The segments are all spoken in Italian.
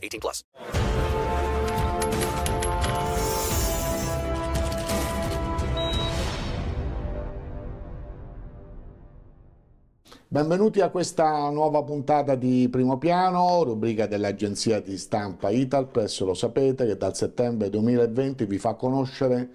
18 plus. Benvenuti a questa nuova puntata di Primo Piano, rubrica dell'agenzia di stampa Italpress. Lo sapete che dal settembre 2020 vi fa conoscere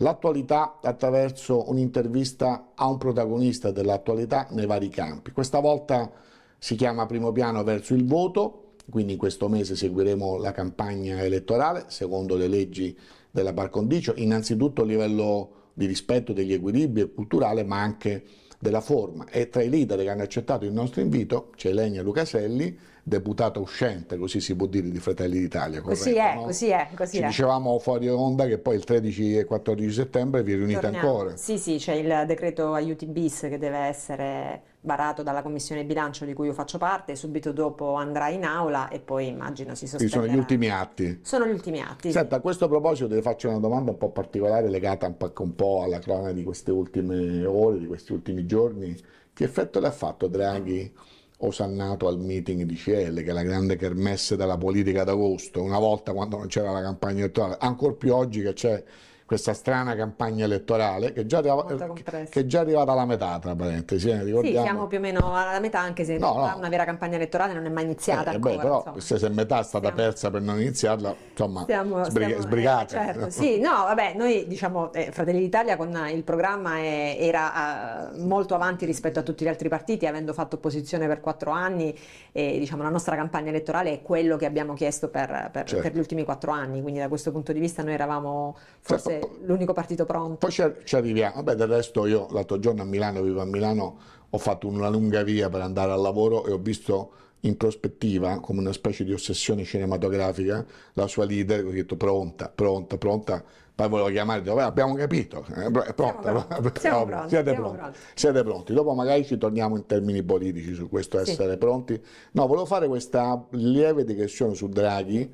l'attualità attraverso un'intervista a un protagonista dell'attualità nei vari campi. Questa volta si chiama Primo Piano verso il voto, quindi in questo mese seguiremo la campagna elettorale secondo le leggi della par condicio, innanzitutto a livello di rispetto degli equilibri culturale, ma anche della forma. E tra i leader che hanno accettato il nostro invito c'è Lenia Lucaselli, deputata uscente, così si può dire, di Fratelli d'Italia. Corretto, così è, no? così è, così Ci è. dicevamo fuori onda che poi il 13 e 14 settembre vi riunite Torniamo. ancora. Sì, sì, c'è il decreto aiuti bis che deve essere varato dalla Commissione Bilancio di cui io faccio parte, subito dopo andrà in aula e poi immagino si Quindi sospenderà. sono gli ultimi atti. Sono gli ultimi atti. Senta, a questo proposito ti faccio una domanda un po' particolare legata un po', un po' alla cronaca di queste ultime ore, di questi ultimi giorni. Che effetto le ha fatto Draghi osannato al meeting di CL, che è la grande kermesse della politica d'agosto, una volta quando non c'era la campagna elettorale, ancora più oggi che c'è questa strana campagna elettorale che è già, che è già arrivata alla metà, tra parentesi, eh, Sì, siamo più o meno alla metà, anche se No, no. una vera campagna elettorale non è mai iniziata Eh, beh, ancora. però insomma. se, se metà è stata Stiamo- persa per non iniziarla, insomma, Stiamo, sbrig- stiamo- sbrigate. eh, certo, sì, no, vabbè, noi diciamo eh, Fratelli d'Italia con eh, il programma è- era eh, molto avanti rispetto a tutti gli altri partiti, avendo fatto opposizione per quattro anni e diciamo la nostra campagna elettorale è quello che abbiamo chiesto per, per- Certo. per gli ultimi quattro anni, quindi da questo punto di vista noi eravamo forse Certo. L'unico partito pronto. Poi ci, ci arriviamo. Vabbè, del resto io l'altro giorno a Milano, vivo a Milano, ho fatto una lunga via per andare al lavoro e ho visto in prospettiva, come una specie di ossessione cinematografica, la sua leader, ho detto pronta, pronta, pronta. Poi volevo chiamare, dico, "Vabbè, abbiamo capito, è pro- è pronta. pronti, siamo pronti, siete, siamo pronti, pronti. siete pronti. Dopo magari ci torniamo in termini politici su questo Sì. essere pronti. No, volevo fare questa lieve digressione su Draghi,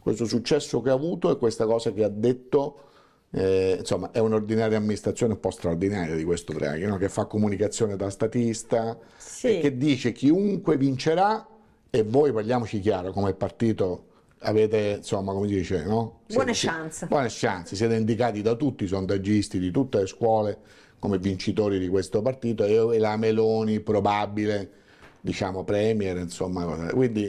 questo successo che ha avuto e questa cosa che ha detto eh, insomma, è un'ordinaria amministrazione un po' straordinaria di questo Draghi, no? che fa comunicazione da statista Sì. e che dice chiunque vincerà e voi parliamoci chiaro come partito avete, insomma, come si dice, no? Buone Siete- chance. Buone chance, siete indicati da tutti i sondaggisti di tutte le scuole come vincitori di questo partito e la Meloni probabile, diciamo, premier, insomma, quindi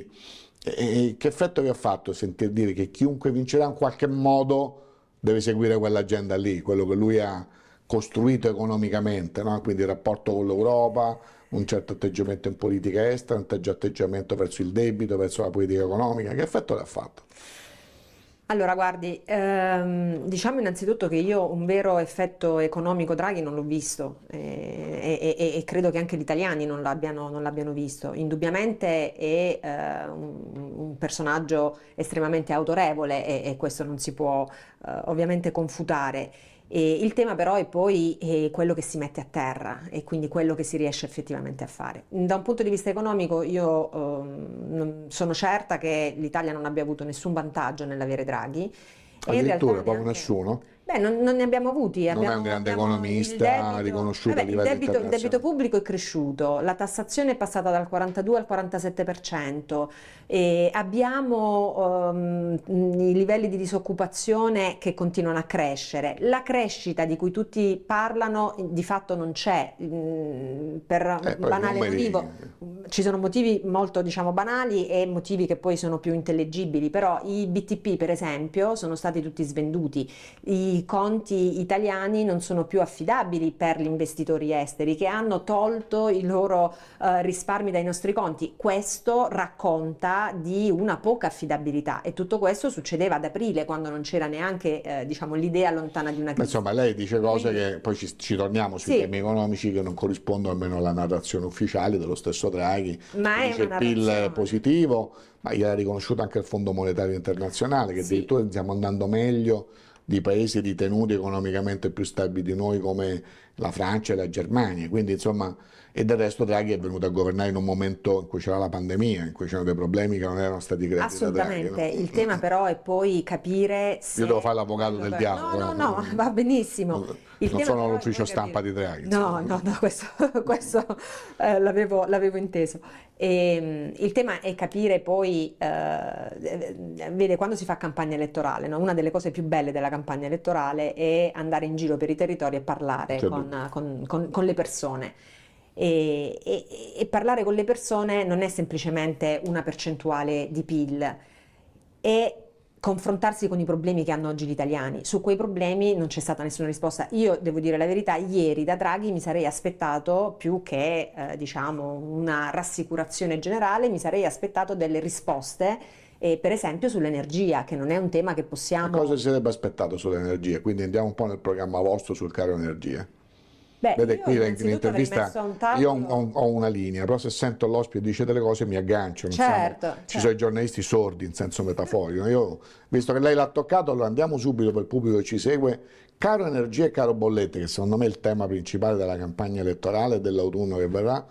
e- e che effetto vi ha fatto sentir dire che chiunque vincerà in qualche modo deve seguire quell'agenda lì, quello che lui ha costruito economicamente, no? quindi il rapporto con l'Europa, un certo atteggiamento in politica estera, un certo atteggiamento verso il debito, verso la politica economica, che effetto le ha fatto? Allora, guardi, ehm, diciamo innanzitutto che io un vero effetto economico Draghi non l'ho visto eh, e, e- e credo che anche gli italiani non l'abbiano, non l'abbiano visto. Indubbiamente è eh, un, un personaggio estremamente autorevole e, e questo non si può eh, ovviamente confutare. E il tema però è poi eh, quello che si mette a terra e quindi quello che si riesce effettivamente a fare. Da un punto di vista economico io ehm, sono certa che l'Italia non abbia avuto nessun vantaggio nell'avere Draghi. Addirittura, proprio neanche- nessuno? Beh, non, non ne abbiamo avuti. Non è abbiamo- un grande abbiamo economista il debito- riconosciuto a vabbè, il livello debito, il debito pubblico è cresciuto, la tassazione è passata dal 42 al 47%, e abbiamo ehm, i livelli di disoccupazione che continuano a crescere. La crescita di cui tutti parlano di fatto non c'è, mm, per Eh, banale motivo. Ci sono motivi molto diciamo banali e motivi che poi sono più intellegibili, però i BTP per esempio sono stati tutti svenduti, i conti italiani non sono più affidabili per gli investitori esteri che hanno tolto i loro eh, risparmi dai nostri conti. Questo racconta di una poca affidabilità e tutto questo succedeva ad aprile quando non c'era neanche eh, diciamo l'idea lontana di una Ma crisi. insomma, lei dice cose Quindi- che poi ci, ci torniamo sui Sì. temi economici che non corrispondono almeno alla narrazione ufficiale dello stesso Draghi. Ma è dice una il PIL positivo, ma gliel'ha riconosciuto anche il Fondo Monetario Internazionale, che Sì. addirittura stiamo andando meglio di paesi ritenuti economicamente più stabili di noi come la Francia e la Germania. Quindi, insomma, e del resto Draghi è venuto a governare in un momento in cui c'era la pandemia, in cui c'erano dei problemi che non erano stati creati da Draghi. Assolutamente, no? il tema però è poi capire se... Io devo fare l'avvocato del diavolo. No, eh. no, no, va benissimo. Non- Il non sono l'ufficio stampa di Draghi, No, no, no, questo, questo, eh, l'avevo, l'avevo inteso. E, il tema è capire poi, eh, vede, quando si fa campagna elettorale, no? una delle cose più belle della campagna elettorale è andare in giro per i territori e parlare con, con- con- con le persone. E, e- e parlare con le persone non è semplicemente una percentuale di PIL, è confrontarsi con i problemi che hanno oggi gli italiani. Su quei problemi non c'è stata nessuna risposta. Io devo dire la verità, ieri da Draghi mi sarei aspettato più che eh, diciamo una rassicurazione generale, mi sarei aspettato delle risposte eh, per esempio sull'energia, che non è un tema che possiamo Cosa si sarebbe aspettato sull'energia? Quindi andiamo un po' nel programma vostro sul caro energia. Beh, Vede qui in innanzitutto avrei intervista messo a un io ho, ho- una linea, però se sento l'ospite dice delle cose mi aggancio. Certo, siamo- Ci certo. sono i giornalisti sordi in senso metaforico. Io, visto che lei l'ha toccato, allora andiamo subito per il pubblico che ci segue. Caro energia e caro bollette, che secondo me è il tema principale della campagna elettorale e dell'autunno che verrà,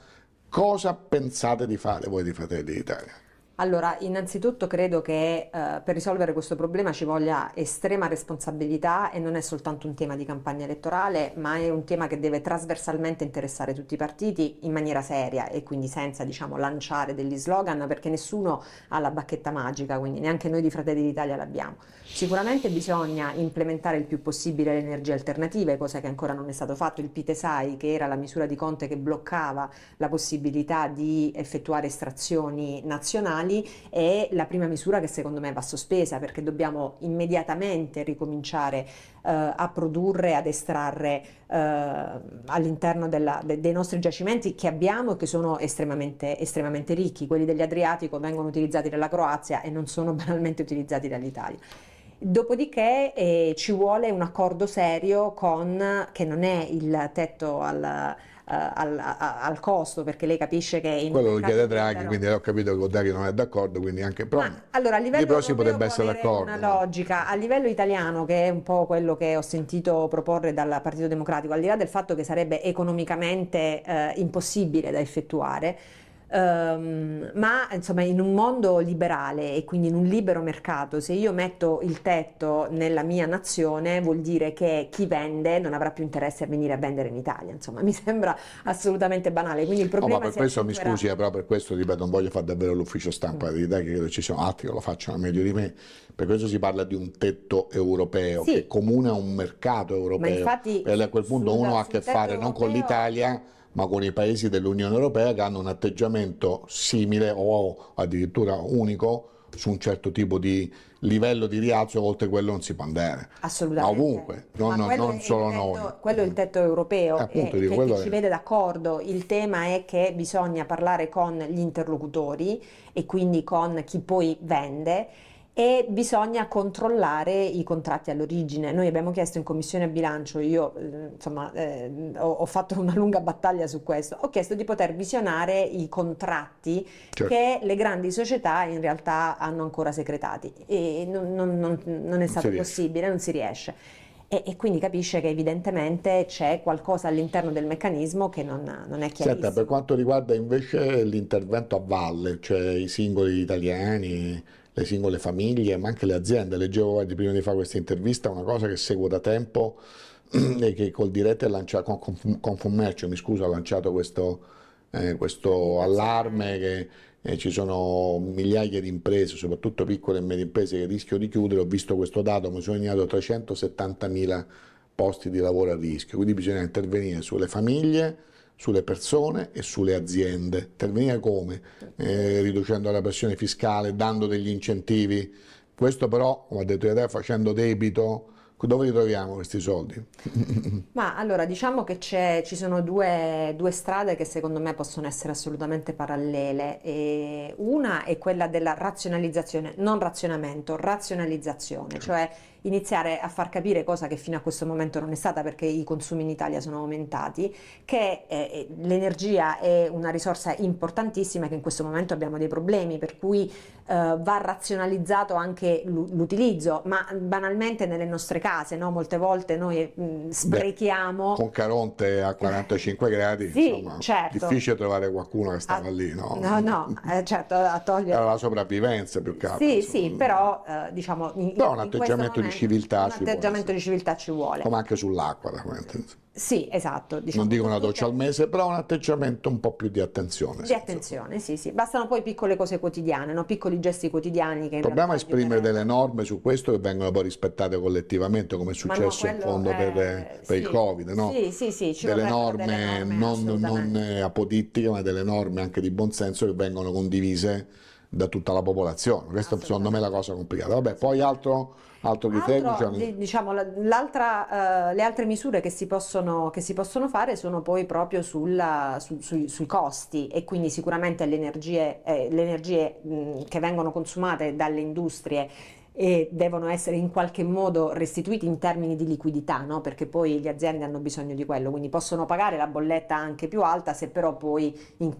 cosa pensate di fare voi di Fratelli d'Italia? Allora, innanzitutto credo che eh, per risolvere questo problema ci voglia estrema responsabilità e non è soltanto un tema di campagna elettorale, ma è un tema che deve trasversalmente interessare tutti i partiti in maniera seria e quindi senza, diciamo, lanciare degli slogan perché nessuno ha la bacchetta magica, quindi neanche noi di Fratelli d'Italia l'abbiamo. Sicuramente bisogna implementare il più possibile le energie alternative, cosa che ancora non è stato fatto. Il PITESAI, che era la misura di Conte che bloccava la possibilità di effettuare estrazioni nazionali, è la prima misura che secondo me va sospesa perché dobbiamo immediatamente ricominciare eh, a produrre, ad estrarre eh, all'interno della- de- dei nostri giacimenti che abbiamo e che sono estremamente, estremamente ricchi. Quelli degli Adriatico vengono utilizzati dalla Croazia e non sono banalmente utilizzati dall'Italia. Dopodiché eh, ci vuole un accordo serio con, che non è il tetto al, al- a- al costo, perché lei capisce che in Quello lo chiede Draghi, libero- quindi ho capito che Draghi non è d'accordo, quindi anche però, ma allora a livello però si potrebbe essere d'accordo. una logica, a livello italiano, che è un po' quello che ho sentito proporre dal Partito Democratico, al di là del fatto che sarebbe economicamente eh, impossibile da effettuare, ehm, ma insomma in un mondo liberale e quindi in un libero mercato, se io metto il tetto nella mia nazione vuol dire che chi vende non avrà più interesse a venire a vendere in Italia, insomma mi sembra assolutamente banale, quindi il problema ma per questo mi accentuerà- scusi, eh, però per questo ripeto, non voglio fare davvero l'ufficio stampa di Draghi, credo ci siano altri che lo facciano meglio di me. Per questo si parla di un tetto europeo Sì. che comune a un mercato europeo. infatti e a quel punto uno ha a che fare non con europeo- l'Italia, ma con i paesi dell'Unione Europea che hanno un atteggiamento simile o addirittura unico su un certo tipo di livello di rialzo, oltre quello non si può andare. Assolutamente. Ovunque, non- non- non solo tetto- noi. Quello è il tetto europeo Eh, appunto, eh, dico, che, che è- ci vede d'accordo. Il tema è che bisogna parlare con gli interlocutori e quindi con chi poi vende e bisogna controllare i contratti all'origine. Noi abbiamo chiesto in commissione bilancio, io eh, insomma eh, ho, ho fatto una lunga battaglia su questo, ho chiesto di poter visionare i contratti Certo. che le grandi società in realtà hanno ancora secretati e non, non- non- non è stato possibile, non si riesce. e, e, quindi capisce che evidentemente c'è qualcosa all'interno del meccanismo che non, non è chiarissimo. Senta, per quanto riguarda invece l'intervento a valle, cioè i singoli italiani, le singole famiglie, ma anche le aziende, leggevo prima di fare questa intervista una cosa che seguo da tempo e che col diretto è lanciato, con Confummercio, mi scuso, ha lanciato questo, eh, questo allarme che eh, ci sono migliaia di imprese, soprattutto piccole e medie imprese che rischiano di chiudere, ho visto questo dato, mi sono segnato 370.000 posti di lavoro a rischio, quindi bisogna intervenire sulle famiglie, sulle persone e sulle aziende. Intervenire come? Eh, riducendo la pressione fiscale, dando degli incentivi. Questo però, come ha detto te, facendo debito, dove li troviamo questi soldi? Ma allora diciamo che ci sono due, due, strade che secondo me possono essere assolutamente parallele. E una è quella della razionalizzazione, non razionamento, razionalizzazione, cioè iniziare a far capire, cosa che fino a questo momento non è stata perché i consumi in Italia sono aumentati, che eh, eh l'energia è una risorsa importantissima che in questo momento abbiamo dei problemi, per cui eh, va razionalizzato anche l'utilizzo, ma banalmente nelle nostre case, no? molte volte noi mh, sprechiamo... Beh, con Caronte a 45 gradi, sì, insomma, certo. difficile trovare qualcuno che stava a, lì, no? No, no, eh, certo, a togliere... Era la sopravvivenza più che altro. Sì, insomma. sì, però eh, diciamo... In, però un atteggiamento di civiltà un atteggiamento di civiltà ci vuole. Come anche sull'acqua, da sì, esatto. Diciamo, non dico una doccia al mese, però un atteggiamento un po' più di attenzione. Di attenzione, sì, sì. Bastano poi piccole cose quotidiane, no? piccoli gesti quotidiani. Che il problema è esprimere delle norme su questo che vengono poi rispettate collettivamente, come è successo in fondo è... per, per sì. il Covid. No? Sì, sì, sì. Ci delle, norme delle norme non, non apodittiche, ma delle norme anche di buonsenso che vengono condivise da tutta la popolazione. Questa secondo me è la cosa complicata. Vabbè, poi altro, altro criterio. Altro, diciamo, diciamo uh, le altre misure che si, possono, che si, possono, fare sono poi proprio sulla, su, su, sui costi e quindi sicuramente le energie, eh, le energie mh, che vengono consumate dalle industrie e devono essere in qualche modo restituiti in termini di liquidità, no? perché poi le aziende hanno bisogno di quello, quindi possono pagare la bolletta anche più alta se però poi in,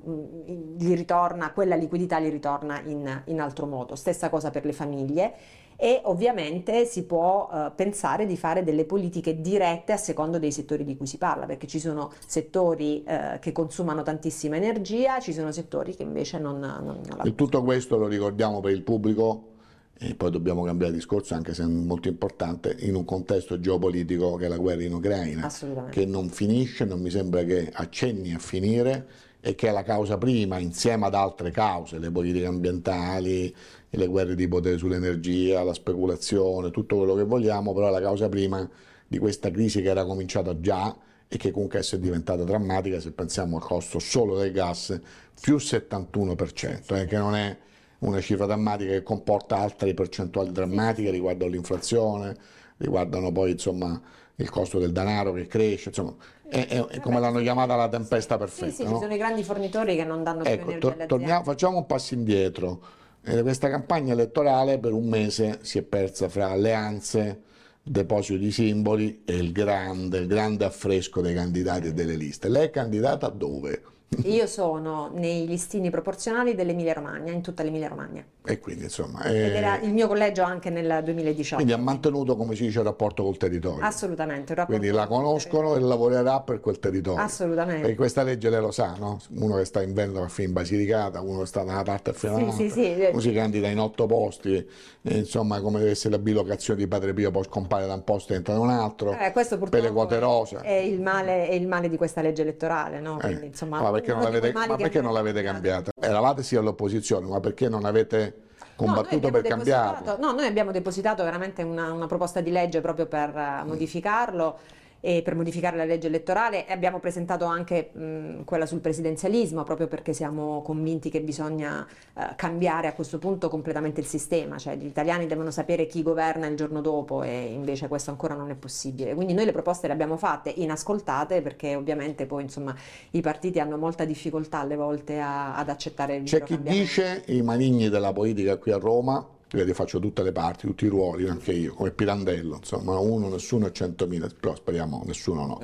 in, gli ritorna, quella liquidità gli ritorna in, in, altro modo. Stessa cosa per le famiglie e ovviamente si può uh, pensare di fare delle politiche dirette a secondo dei settori di cui si parla, perché ci sono settori uh, che consumano tantissima energia, ci sono settori che invece non, non, non la tutto questo lo ricordiamo per il pubblico e poi dobbiamo cambiare discorso anche se è molto importante in un contesto geopolitico che è la guerra in Ucraina che non finisce, non mi sembra che accenni a finire e che è la causa prima insieme ad altre cause, le politiche ambientali, le guerre di potere sull'energia, la speculazione, tutto quello che vogliamo, però la causa prima di questa crisi che era cominciata già e che comunque è diventata drammatica se pensiamo al costo solo del gas più 71%, eh, che non è una cifra drammatica che comporta altre percentuali drammatiche riguardo all'inflazione, riguardano poi insomma, il costo del denaro che cresce, insomma, è, è, è come l'hanno chiamata la tempesta perfetta. Sì, sì, no? ci sono i grandi fornitori che non danno più ecco, energia to- torniamo, Facciamo un passo indietro. Eh, questa campagna elettorale per un mese si è persa fra alleanze, deposito di simboli e il grande, il grande affresco dei candidati e delle liste. Lei è candidata dove? Io sono nei listini proporzionali dell'Emilia Romagna, in tutta l'Emilia Romagna. E quindi insomma... Eh... Ed era il mio collegio anche nel 2018. Quindi ha mantenuto, come si dice, il rapporto col territorio. Assolutamente. Quindi la conoscono e lavorerà per quel territorio. Assolutamente. Perché questa legge lei lo sa, no? Uno che sta in Veneto fino in Basilicata, uno che sta da una parte a fino sì, sì, sì. uno si candida in otto posti, e, insomma come deve essere la bilocazione di Padre Pio, poi scompare da un posto e entra in un altro, eh, questo per le quote rosa. È il, male, è il male di questa legge elettorale, no? Eh. Quindi, insomma, ma perché non l'avete, ma perché non l'avete cambiata? Eravate sì all'opposizione, ma perché non avete combattuto no, per cambiarlo? No, noi abbiamo depositato veramente una, una proposta di legge proprio per uh, modificarlo e per modificare la legge elettorale. E abbiamo presentato anche mh, quella sul presidenzialismo proprio perché siamo convinti che bisogna eh, cambiare a questo punto completamente il sistema, cioè gli italiani devono sapere chi governa il giorno dopo e invece questo ancora non è possibile. Quindi noi le proposte le abbiamo fatte inascoltate perché ovviamente poi insomma i partiti hanno molta difficoltà alle volte a, ad accettare il C'è chi dice i maligni della politica qui a Roma io faccio tutte le parti, tutti i ruoli, anche io, come Pirandello, insomma, uno, nessuno e 100.000, però speriamo nessuno no.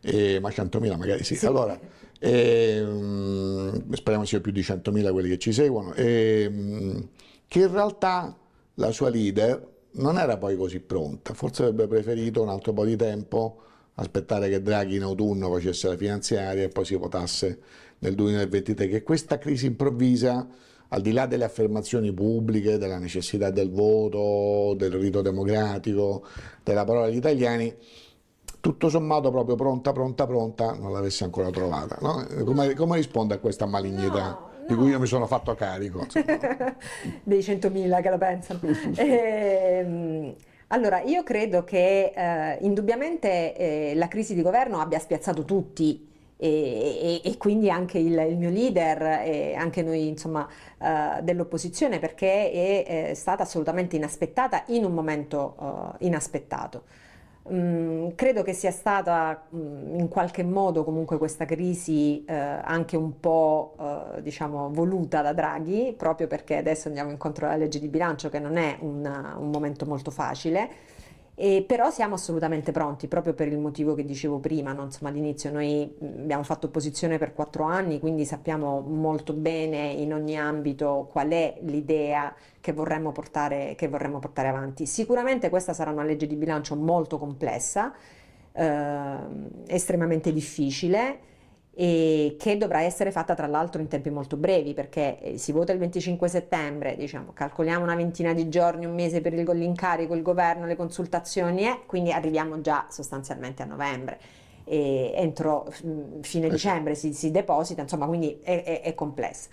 E, ma 100.000 magari sì. sì. Allora, e, um, speriamo sia più di 100.000 quelli che ci seguono, e, um, che in realtà la sua leader non era poi così pronta, forse avrebbe preferito un altro po' di tempo, aspettare che Draghi in autunno facesse la finanziaria e poi si votasse nel 2023, che questa crisi improvvisa, al di là delle affermazioni pubbliche, della necessità del voto, del rito democratico, della parola degli italiani, tutto sommato proprio pronta, pronta, pronta, non l'avesse ancora trovata. No? Come, come, risponde a questa malignità? No, no. Di cui io mi sono fatto carico. Dei 100.000 che lo pensano. ehm, allora, io credo che eh, indubbiamente eh, la crisi di governo abbia spiazzato tutti e, e, e, quindi anche il, il, mio leader e anche noi insomma uh, dell'opposizione perché è, è, stata assolutamente inaspettata in un momento uh, inaspettato. Mm, credo che sia stata mm, in qualche modo comunque questa crisi eh, anche un po' eh, diciamo voluta da Draghi proprio perché adesso andiamo incontro alla legge di bilancio che non è una, un momento molto facile e però siamo assolutamente pronti, proprio per il motivo che dicevo prima, no? Insomma, all'inizio noi abbiamo fatto opposizione per quattro anni, quindi sappiamo molto bene in ogni ambito qual è l'idea che vorremmo portare, che vorremmo portare avanti. Sicuramente questa sarà una legge di bilancio molto complessa, eh, estremamente difficile e che dovrà essere fatta tra l'altro in tempi molto brevi perché eh, si vota il 25 settembre, diciamo, calcoliamo una ventina di giorni, un mese per l'incarico, il governo, le consultazioni, eh, quindi arriviamo già sostanzialmente a novembre. E entro mm, fine dicembre si, si deposita, insomma, quindi è, è, è complessa.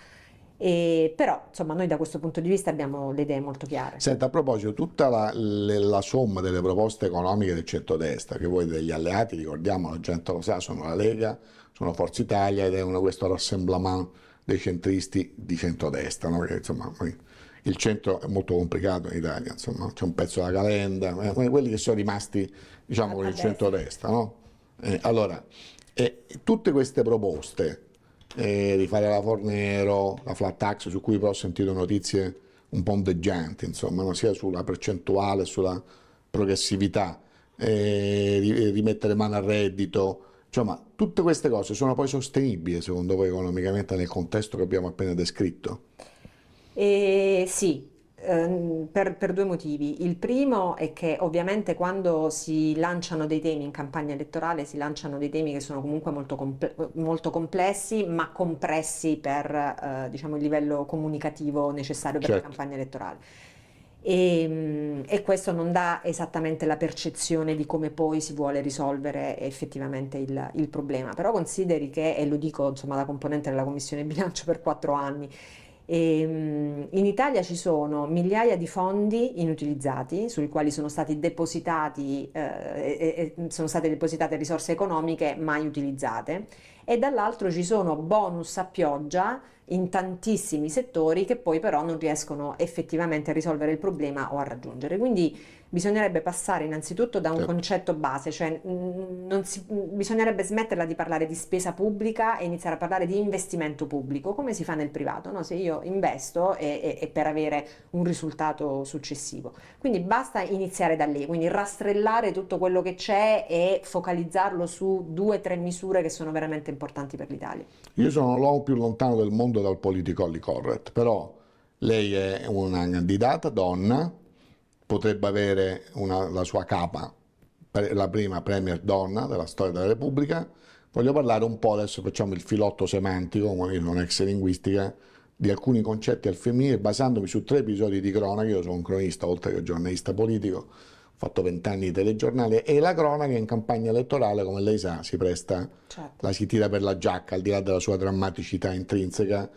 E, però insomma noi da questo punto di vista abbiamo le idee molto chiare. Senta, a proposito, tutta la, le, la somma delle proposte economiche del centrodestra, che voi degli alleati, ricordiamo, la gente lo sa, sono la Lega, sono Forza Italia ed è uno, questo rassemblement dei centristi di centrodestra, no? Perché, insomma, il centro è molto complicato in Italia, insomma, c'è un pezzo della calenda, eh, quelli che sono rimasti diciamo, con il centrodestra. No? Eh, allora, eh, tutte queste proposte, eh, di fare la Fornero, la flat tax, su cui però ho sentito notizie un po' ondeggianti, insomma, no? sia sulla percentuale, sulla progressività, eh, rimettere mano al reddito, Insomma, tutte queste cose sono poi sostenibili secondo voi economicamente nel contesto che abbiamo appena descritto? Eh, sì, ehm, per, per, due motivi. Il primo è che ovviamente quando si lanciano dei temi in campagna elettorale si lanciano dei temi che sono comunque molto, comple- molto complessi ma compressi per eh, diciamo, il livello comunicativo necessario per certo. la campagna elettorale e, ehm, e, questo non dà esattamente la percezione di come poi si vuole risolvere effettivamente il, il problema. Però consideri che, e lo dico insomma da componente della Commissione Bilancio per quattro anni, e, ehm, in Italia ci sono migliaia di fondi inutilizzati sui quali sono, eh, sono state depositate risorse economiche mai utilizzate e dall'altro ci sono bonus a pioggia in tantissimi settori che poi però non riescono effettivamente a risolvere il problema o a raggiungere. Quindi bisognerebbe passare innanzitutto da un certo. concetto base, cioè si, bisognerebbe smetterla di parlare di spesa pubblica e iniziare a parlare di investimento pubblico, come si fa nel privato, no? se io investo è, è, per avere un risultato successivo. Quindi basta iniziare da lì, quindi rastrellare tutto quello che c'è e focalizzarlo su due o tre misure che sono veramente importanti per l'Italia. Io sono l'uomo più lontano del mondo dal politically correct, però lei è una candidata donna, potrebbe avere una, la sua capa, la prima premier donna della storia della Repubblica. Voglio parlare un po', adesso facciamo il filotto semantico, in ex linguistica, di alcuni concetti al femminile basandomi su tre episodi di cronaca, io sono un cronista oltre che giornalista politico, ho fatto vent'anni di telegiornale e la cronaca in campagna elettorale, come lei sa, si presta, certo. la si tira per la giacca, al di là della sua drammaticità intrinseca,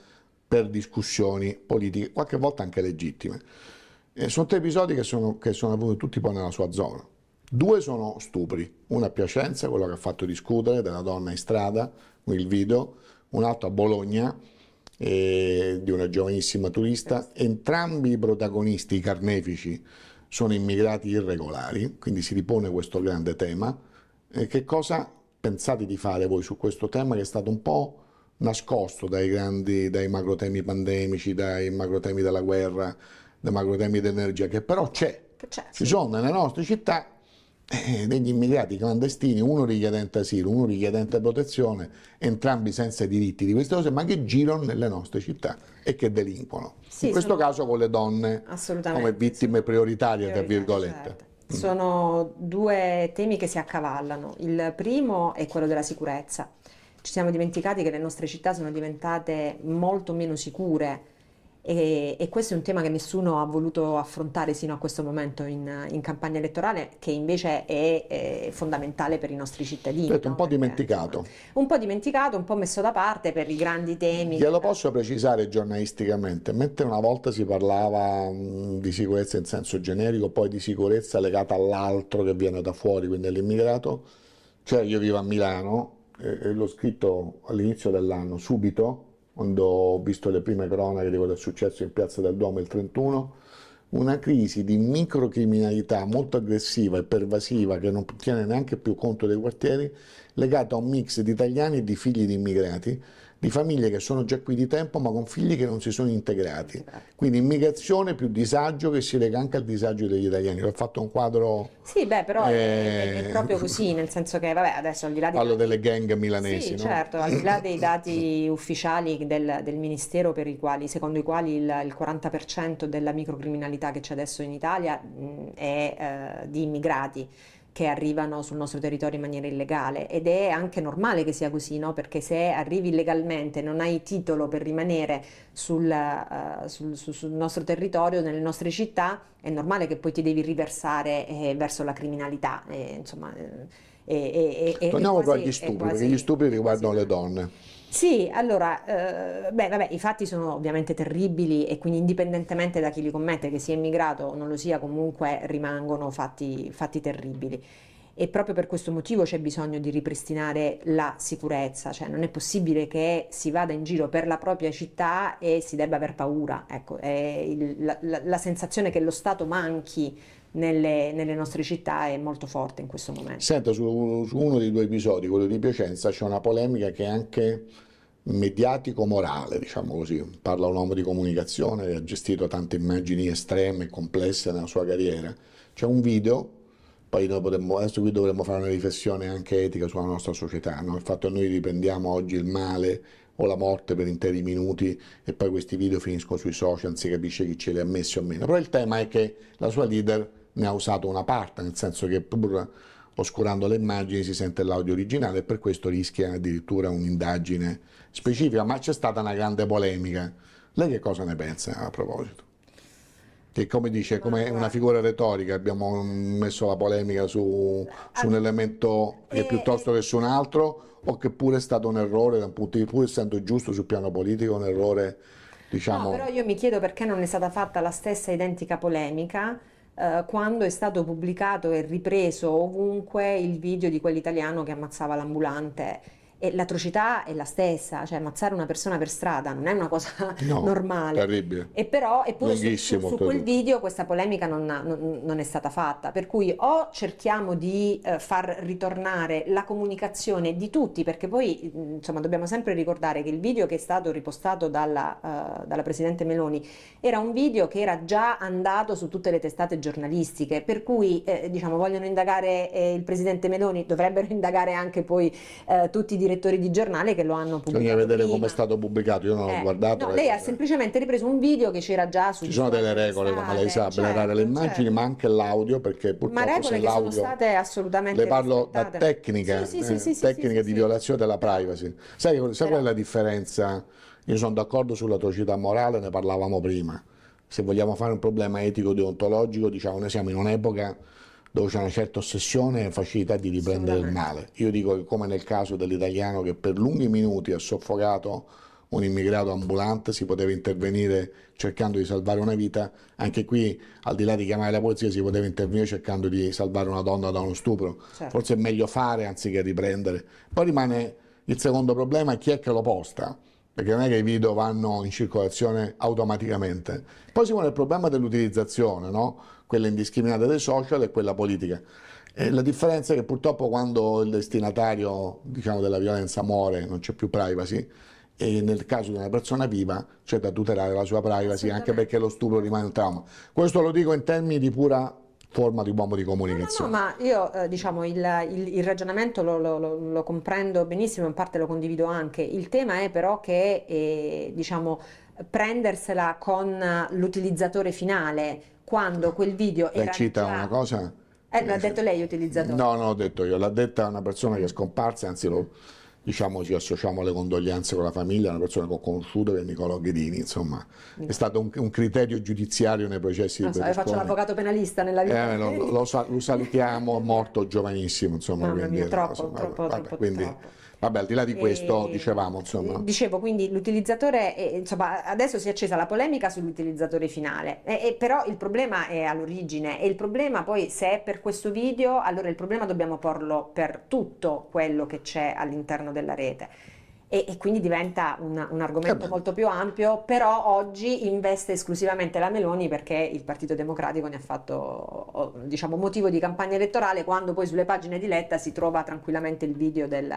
per discussioni politiche, qualche volta anche legittime. Eh, sono tre episodi che sono, che sono avvenuti tutti poi nella sua zona. Due sono stupri, uno a Piacenza, quello che ha fatto discutere della donna in strada, il video, un altro a Bologna, eh, di una giovanissima turista. Entrambi i protagonisti, i carnefici, sono immigrati irregolari, quindi si ripone questo grande tema. Eh, che cosa pensate di fare voi su questo tema che è stato un po' nascosto dai grandi, dai macrotemi pandemici, dai macrotemi della guerra? Dei macrotemi di energia, che però c'è. C'è Ci sì. sono nelle nostre città eh, degli immigrati clandestini, uno richiedente asilo, uno richiedente protezione, entrambi senza diritti di queste cose, ma che girano nelle nostre città e che delinquono. Sì, In questo sono- caso con le donne come vittime prioritarie, tra virgolette. certo. Sono due temi che si accavallano. Il primo è quello della sicurezza. Ci siamo dimenticati che le nostre città sono diventate molto meno sicure e, e questo è un tema che nessuno ha voluto affrontare sino a questo momento in, in campagna elettorale, che invece è, è fondamentale per i nostri cittadini. Certo, un no? po' Perché, dimenticato. insomma, un po' dimenticato, un po' messo da parte per i grandi temi. Glielo posso precisare giornalisticamente, mentre una volta si parlava mh, di sicurezza in senso generico, poi di sicurezza legata all'altro che viene da fuori, quindi all'immigrato, cioè io vivo a Milano e l'ho scritto all'inizio dell'anno, subito, quando ho visto le prime cronache di quello che è successo in Piazza del Duomo il 31, una crisi di microcriminalità molto aggressiva e pervasiva che non tiene neanche più conto dei quartieri, legata a un mix di italiani e di figli di immigrati, di famiglie che sono già qui di tempo ma con figli che non si sono integrati. Quindi immigrazione più disagio che si lega anche al disagio degli italiani. Ho fatto un quadro, Sì, beh, però è- è, Eh, è proprio così, nel senso che, vabbè, adesso al di là di parlo delle gang milanesi, Sì, no? certo, al di là dei dati ufficiali del, del Ministero per i quali, secondo i quali il, il 40% della microcriminalità che c'è adesso in Italia mh, è eh, di immigrati che arrivano sul nostro territorio in maniera illegale ed è anche normale che sia così, no? Perché se arrivi illegalmente, non hai titolo per rimanere sul, eh, sul- sul- nostro territorio, nelle nostre città, è normale che poi ti devi riversare eh, verso la criminalità, eh, insomma. eh, Torniamo quasi- agli stupri, quasi- perché gli stupri riguardano quasi- le donne. Sì, allora, eh, beh, vabbè, i fatti sono ovviamente terribili e quindi indipendentemente da chi li commette, che sia immigrato o non lo sia, comunque rimangono fatti, fatti terribili. E proprio per questo motivo c'è bisogno di ripristinare la sicurezza, cioè non è possibile che si vada in giro per la propria città e si debba aver paura. Ecco, il- la, la- la sensazione che lo Stato manchi nelle, nelle nostre città è molto forte in questo momento. Senta, su, su uno dei due episodi, quello di Piacenza, c'è una polemica che è anche mediatico-morale, diciamo così. Parla un uomo di comunicazione ha gestito tante immagini estreme e complesse nella sua carriera. C'è un video, poi noi potremmo, adesso qui dovremmo fare una riflessione anche etica sulla nostra società, no? Il fatto che noi riprendiamo oggi il male o la morte per interi minuti e poi questi video finiscono sui social, non si capisce chi ce li ha messi o meno. Però il tema è che la sua leader ne ha usato una parte, nel senso che pur oscurando le immagini si sente l'audio originale e per questo rischia addirittura un'indagine specifica, ma c'è stata una grande polemica. Lei che cosa ne pensa a proposito? Che come dice, come una figura retorica abbiamo messo la polemica su, su un elemento che Eh, piuttosto che su un altro o che pure è stato un errore, da un punto di pur essendo giusto sul piano politico, un errore diciamo... No, però io mi chiedo perché non è stata fatta la stessa identica polemica eh, quando è stato pubblicato e ripreso ovunque il video di quell'italiano che ammazzava l'ambulante. E l'atrocità è la stessa, cioè ammazzare una persona per strada non è una cosa No, normale. terribile. E però, eppure su, su- su quel video questa polemica non, ha- non- non è stata fatta, per cui o cerchiamo di eh, far ritornare la comunicazione di tutti, perché poi mh, insomma dobbiamo sempre ricordare che il video che è stato ripostato dalla, eh, dalla Presidente Meloni era un video che era già andato su tutte le testate giornalistiche, per cui eh, diciamo vogliono indagare eh, il Presidente Meloni, dovrebbero indagare anche poi eh, tutti i direttori di giornale che lo hanno pubblicato. Bisogna vedere prima. come è stato pubblicato, io non l'ho Eh, guardato. no, eh, lei ha semplicemente ripreso un video che c'era già su Ci sono delle regole, come lei sa, per errare le immagini, ma anche l'audio, perché certo. Ma purtroppo se regole che sono state assolutamente Le parlo da tecnica, Sì, sì, sì, eh, sì, di violazione della privacy. Sai, sai Però- qual è la differenza? Io sono d'accordo sull'atrocità morale, ne parlavamo prima. Se vogliamo fare un problema etico-deontologico, diciamo, noi siamo in un'epoca dove c'è una certa ossessione e facilità di riprendere il male. Io dico che come nel caso dell'italiano che per lunghi minuti ha soffocato un immigrato ambulante, si poteva intervenire cercando di salvare una vita, anche qui al di là di chiamare la polizia si poteva intervenire cercando di salvare una donna da uno stupro. Certo. Forse è meglio fare anziché riprendere. Poi rimane il secondo problema, chi è che lo posta? Perché non è che i video vanno in circolazione automaticamente. Poi si pone il problema dell'utilizzazione, no? quella indiscriminata dei social e quella politica. E la differenza è che purtroppo quando il destinatario diciamo, della violenza muore non c'è più privacy e nel caso di una persona viva c'è da tutelare la sua privacy anche perché lo stupro rimane un trauma. Questo lo dico in termini di pura forma di uomo di No, no, comunicazione. ma io eh, diciamo il, il- il ragionamento lo, lo- lo- lo comprendo benissimo, in parte lo condivido anche. Il tema è però che eh, diciamo prendersela con l'utilizzatore finale quando quel video Lei era cita già... una cosa... Eh, l'ha detto lei, utilizzatore. No, non l'ho detto io, l'ha detta una persona che è scomparsa, anzi lo, diciamo ci associamo alle condoglianze con la famiglia, una persona che ho conosciuto che è Nicolò Ghedini, insomma, è stato un, un criterio giudiziario nei processi Non di so, io faccio l'avvocato penalista nella vita. Eh, lo, lo lo salutiamo, morto giovanissimo, insomma, Mamma quindi, mia, troppo, insomma, troppo, vabbè, troppo, quindi, troppo. Vabbè, al di là di questo, E- dicevamo, insomma, Dicevo, quindi l'utilizzatore, insomma, adesso si è accesa la polemica sull'utilizzatore finale, e- e però il problema è all'origine. E il problema poi se è per questo video, allora il problema dobbiamo porlo per tutto quello che c'è all'interno della rete. E, e quindi diventa un, un argomento Eh molto più ampio, però oggi investe esclusivamente la Meloni perché il Partito Democratico ne ha fatto, diciamo, motivo di campagna elettorale, quando poi sulle pagine di Letta si trova tranquillamente il video del,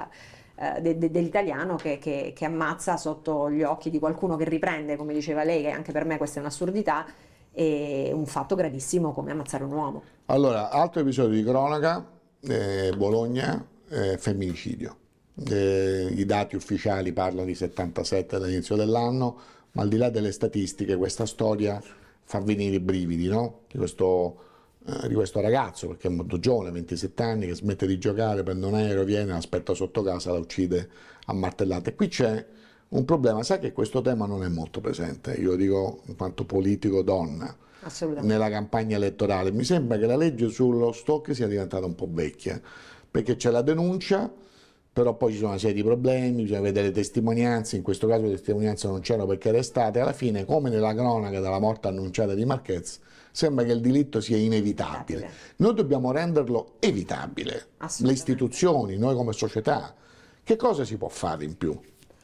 eh, de- de- dell'italiano che, che- che ammazza sotto gli occhi di qualcuno che riprende, come diceva lei, che anche per me questa è un'assurdità, e un fatto gravissimo come ammazzare un uomo. Allora, altro episodio di cronaca, eh, Bologna, eh, femminicidio. Eh, I dati ufficiali parlano di 77 dall'inizio dell'anno, ma al di là delle statistiche questa storia fa venire i brividi no? di, questo, di questo ragazzo, perché è molto giovane, 27 anni, che smette di giocare, prende un aereo, viene, aspetta sotto casa, la uccide a martellate. Qui c'è un problema, sai che questo tema non è molto presente, io lo dico in quanto politico donna nella campagna elettorale. Mi sembra che la legge sullo stock sia diventata un po' vecchia, perché c'è la denuncia, però poi ci sono una serie di problemi, bisogna vedere le testimonianze, in questo caso le testimonianze non c'erano perché arrestate, alla fine, come nella cronaca della morte annunciata di Marquez, sembra che il diritto sia inevitabile. Noi dobbiamo renderlo evitabile, le istituzioni, noi come società. Che cosa si può fare in più?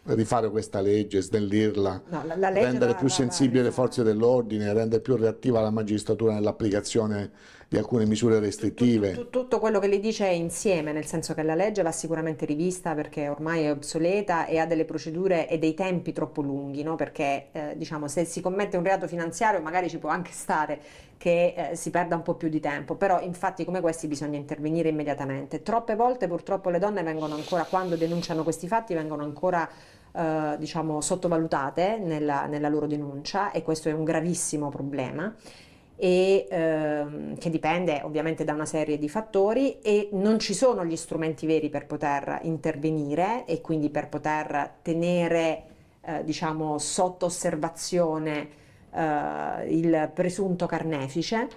Rifare questa legge, snellirla, No, la- la legge rendere va- più va- va sensibili le rifatta. forze dell'ordine, rendere più reattiva la magistratura nell'applicazione di alcune misure restrittive. Tu- Tutto quello che lei dice è insieme, nel senso che la legge va sicuramente rivista perché ormai è obsoleta e ha delle procedure e dei tempi troppo lunghi, no? Perché eh, diciamo se si commette un reato finanziario magari ci può anche stare che eh, si perda un po' più di tempo, però in fatti come questi bisogna intervenire immediatamente. Troppe volte purtroppo le donne vengono ancora, quando denunciano questi fatti, vengono ancora eh, diciamo sottovalutate nella, nella loro denuncia e questo è un gravissimo problema e ehm, che dipende ovviamente da una serie di fattori e non ci sono gli strumenti veri per poter intervenire e quindi per poter tenere eh, diciamo sotto osservazione eh, il presunto carnefice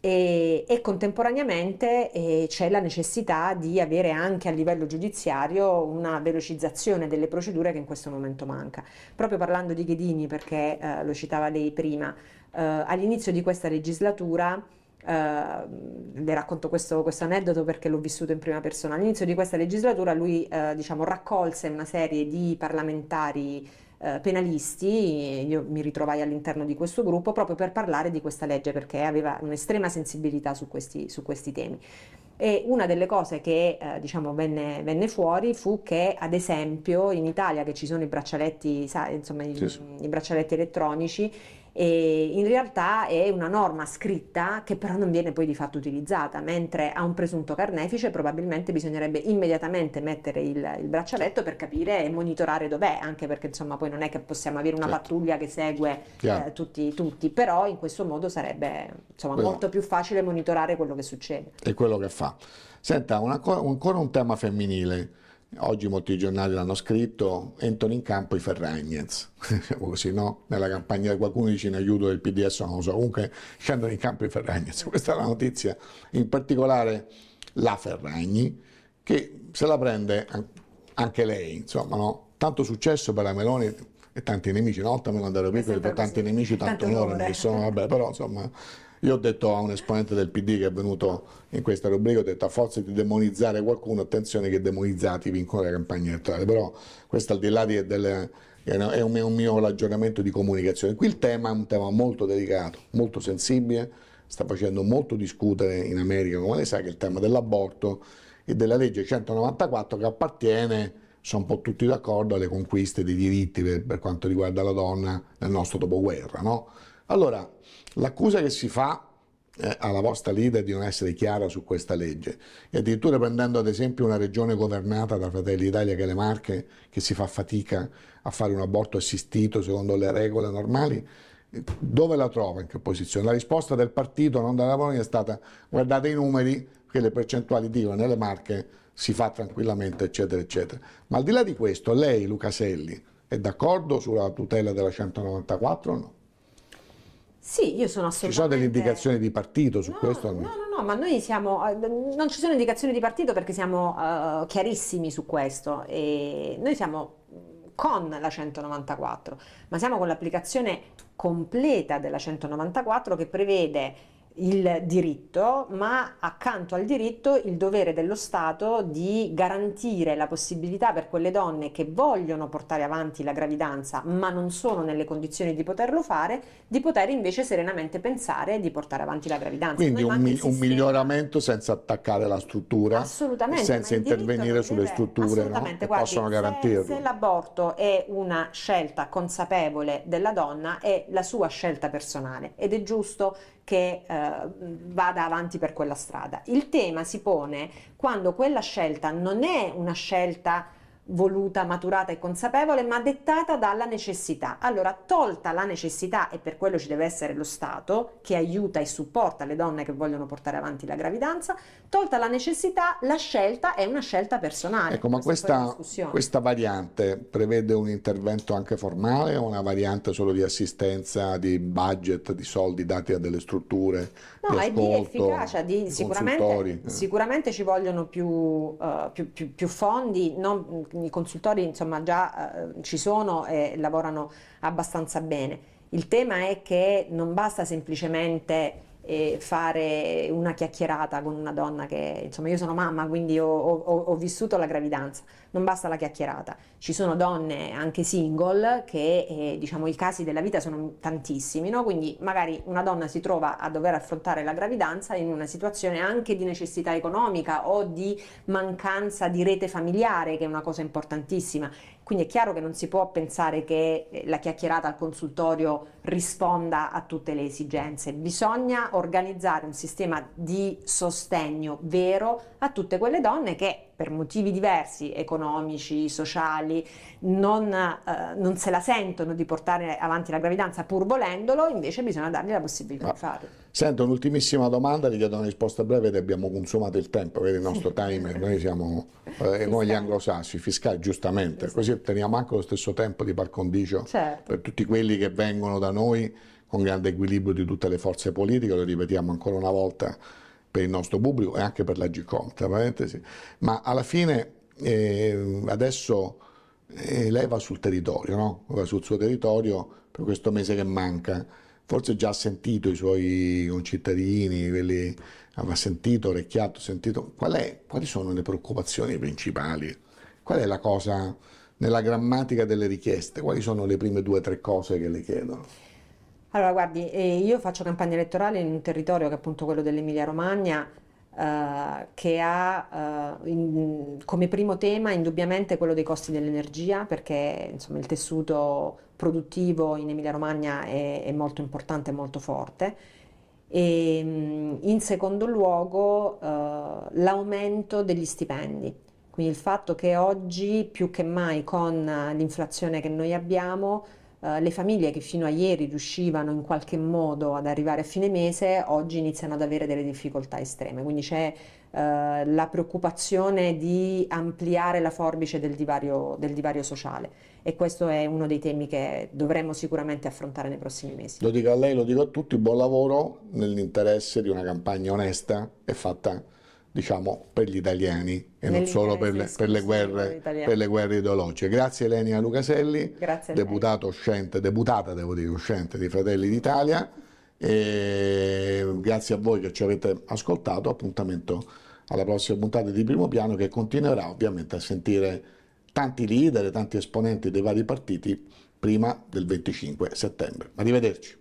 e, e contemporaneamente eh, c'è la necessità di avere anche a livello giudiziario una velocizzazione delle procedure che in questo momento manca. Proprio parlando di Ghedini, perché eh, lo citava lei prima, eh, all'inizio di questa legislatura, eh, le racconto questo, questo aneddoto perché l'ho vissuto in prima persona, all'inizio di questa legislatura lui eh, diciamo, raccolse una serie di parlamentari eh, penalisti, io mi ritrovai all'interno di questo gruppo proprio per parlare di questa legge perché aveva un'estrema sensibilità su questi, su questi temi. E una delle cose che eh, diciamo venne, venne fuori fu che, ad esempio, in Italia che ci sono i braccialetti, sai, insomma, i, Sì, sì. i braccialetti elettronici, e in realtà è una norma scritta che però non viene poi di fatto utilizzata, mentre a un presunto carnefice probabilmente bisognerebbe immediatamente mettere il, il braccialetto per capire e monitorare dov'è, anche perché insomma poi non è che possiamo avere una Certo. pattuglia che segue eh, tutti, tutti, però in questo modo sarebbe insomma Quello- molto più facile monitorare quello che succede. è quello che fa. Senta, una co- ancora un tema femminile. Oggi molti giornali l'hanno scritto, entrano in campo i Ferragnez, così, no? Nella campagna qualcuno dice in aiuto del PDS, non lo so, comunque scendono in campo i Ferragnez. Questa è la notizia, in particolare la Ferragni, che se la prende an- anche lei, insomma, no? Tanto successo per la Meloni e tanti nemici, una volta me ero piccolo, sempre per tanti nemici, tanto Tanto onore, sono, vabbè, però insomma... Io ho detto a un esponente del PD che è venuto in questa rubrica, ho detto a forza di demonizzare qualcuno, attenzione che demonizzati vincono la campagna elettorale, però questo al di là di, delle, è un, un mio ragionamento di comunicazione. Qui il tema è un tema molto delicato, molto sensibile, sta facendo molto discutere in America, come lei sa, che è il tema dell'aborto e della legge 194 che appartiene, sono un po' tutti d'accordo, alle conquiste dei diritti per, per quanto riguarda la donna nel nostro dopoguerra. No? Allora, l'accusa che si fa eh, alla vostra leader di non essere chiara su questa legge e addirittura prendendo ad esempio una regione governata da Fratelli d'Italia che è le Marche, che si fa fatica a fare un aborto assistito secondo le regole normali, dove la trova, in che posizione? La risposta del partito, non della Polonia, è stata guardate i numeri, che le percentuali dicono nelle Marche si fa tranquillamente, eccetera, eccetera. Ma al di là di questo, lei, Lucaselli, è d'accordo sulla tutela della 194 o no? Sì, io sono assolutamente... Ci sono delle indicazioni di partito su no, questo? No, no, no, ma noi siamo... Eh, non ci sono indicazioni di partito perché siamo uh, chiarissimi su questo e noi siamo con la 194, ma siamo con l'applicazione completa della 194 che prevede il diritto, ma accanto al diritto il dovere dello Stato di garantire la possibilità per quelle donne che vogliono portare avanti la gravidanza, ma non sono nelle condizioni di poterlo fare, di poter invece serenamente pensare di portare avanti la gravidanza. Quindi un, mi- un, miglioramento senza attaccare la struttura, senza intervenire sulle strutture no? che Guardi, possono garantirlo. Se, se l'aborto è una scelta consapevole della donna, è la sua scelta personale ed è giusto che eh, vada avanti per quella strada. Il tema si pone quando quella scelta non è una scelta voluta, maturata e consapevole, ma dettata dalla necessità. Allora, tolta la necessità, e per quello ci deve essere lo Stato che aiuta e supporta le donne che vogliono portare avanti la gravidanza, tolta la necessità, la scelta è una scelta personale. Ecco, ma questa, questa variante prevede un intervento anche formale o una variante solo di assistenza, di budget, di soldi dati a delle strutture? No, di ascolto, è di efficacia, di, sicuramente, eh. sicuramente, ci vogliono più, uh, più, più, più fondi, non, i consultori insomma già eh, ci sono e lavorano abbastanza bene. Il tema è che non basta semplicemente fare una chiacchierata con una donna che, insomma, io sono mamma, quindi ho, ho, ho, vissuto la gravidanza, non basta la chiacchierata. Ci sono donne anche single che, eh, diciamo, i casi della vita sono tantissimi, no? Quindi magari una donna si trova a dover affrontare la gravidanza in una situazione anche di necessità economica o di mancanza di rete familiare, che è una cosa importantissima quindi è chiaro che non si può pensare che eh, la chiacchierata al consultorio risponda a tutte le esigenze, bisogna organizzare un sistema di sostegno vero a tutte quelle donne che per motivi diversi, economici, sociali, non, eh, non, se la sentono di portare avanti la gravidanza pur volendolo, invece bisogna dargli la possibilità ah. di farlo. Sento un'ultimissima domanda, ti chiedo una risposta breve ed abbiamo consumato il tempo, vedi il nostro timer, noi siamo eh, come gli anglosassi, fiscali giustamente, così teniamo anche lo stesso tempo di par condicio certo. per tutti quelli che vengono da noi con grande equilibrio di tutte le forze politiche, lo ripetiamo ancora una volta per il nostro pubblico e anche per la GCOM, tra parentesi, ma alla fine eh, adesso eh, lei va sul territorio, no? va sul suo territorio per questo mese che manca, forse già ha sentito i suoi concittadini, quelli, aveva sentito, orecchiato, sentito, Qual è, quali sono le preoccupazioni principali? Qual è la cosa nella grammatica delle richieste? Quali sono le prime due o tre cose che le chiedono? Allora, guardi, eh, io faccio campagna elettorale in un territorio che è appunto quello dell'Emilia Romagna, eh, che ha eh, in, come primo tema indubbiamente quello dei costi dell'energia, perché insomma, il tessuto produttivo in Emilia Romagna è, è molto importante e molto forte. E mm, in secondo luogo eh, l'aumento degli stipendi. Quindi il fatto che oggi più che mai con l'inflazione che noi abbiamo Uh, le famiglie che fino a ieri riuscivano in qualche modo ad arrivare a fine mese oggi iniziano ad avere delle difficoltà estreme, quindi c'è uh, la preoccupazione di ampliare la forbice del divario, del divario, sociale e questo è uno dei temi che dovremmo sicuramente affrontare nei prossimi mesi. Lo dico a lei, lo dico a tutti, buon lavoro nell'interesse di una campagna onesta e fatta diciamo, per gli italiani e non solo per le, per, le guerre, per le, guerre, ideologiche. Grazie Elenia Lucaselli, deputato uscente, deputata devo dire uscente di Fratelli d'Italia e grazie a voi che ci avete ascoltato, appuntamento alla prossima puntata di Primo Piano che continuerà ovviamente a sentire tanti leader, tanti esponenti dei vari partiti prima del 25 settembre. Arrivederci.